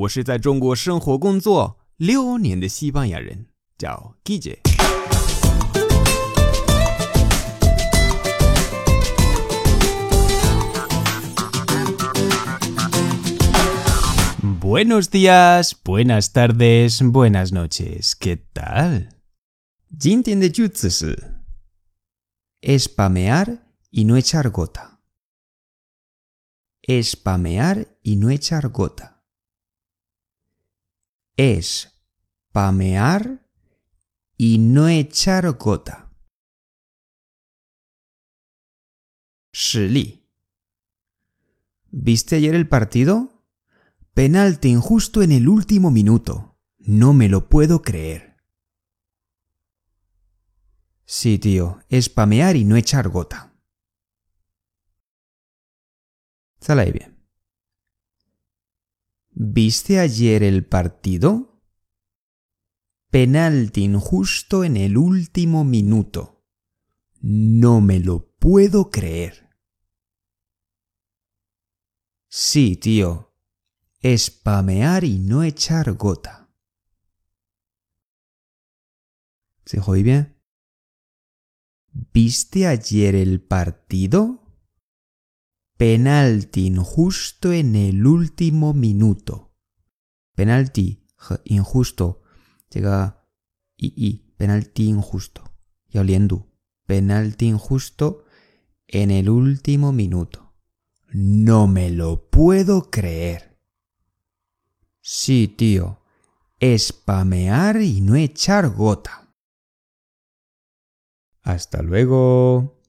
我是在中国生活工作六年的西班牙人，叫 Guille。Buenos días, buenas tardes, buenas noches. ¿Qué tal? 今天的句子是 espamear y no echar gota. Espamear y no echar gota. Espamear y no echar gota. 实例 ¿Viste ayer el partido? Penalti injusto en el último minuto. No me lo puedo creer. Sí, tío, espamear y no echar gota. Sale bien. ¿Viste ayer el partido? Penalti injusto en el último minuto. No me lo puedo creer. Sí, tío, espamear y no echar gota. ¿Se oye bien? ¿Viste ayer el partido? Penalti injusto en el último minuto. Penalti injusto. Llega y. Penalti injusto. Y oliendo. Penalti injusto en el último minuto. No me lo puedo creer. Sí, tío. Espamear y no echar gota. Hasta luego.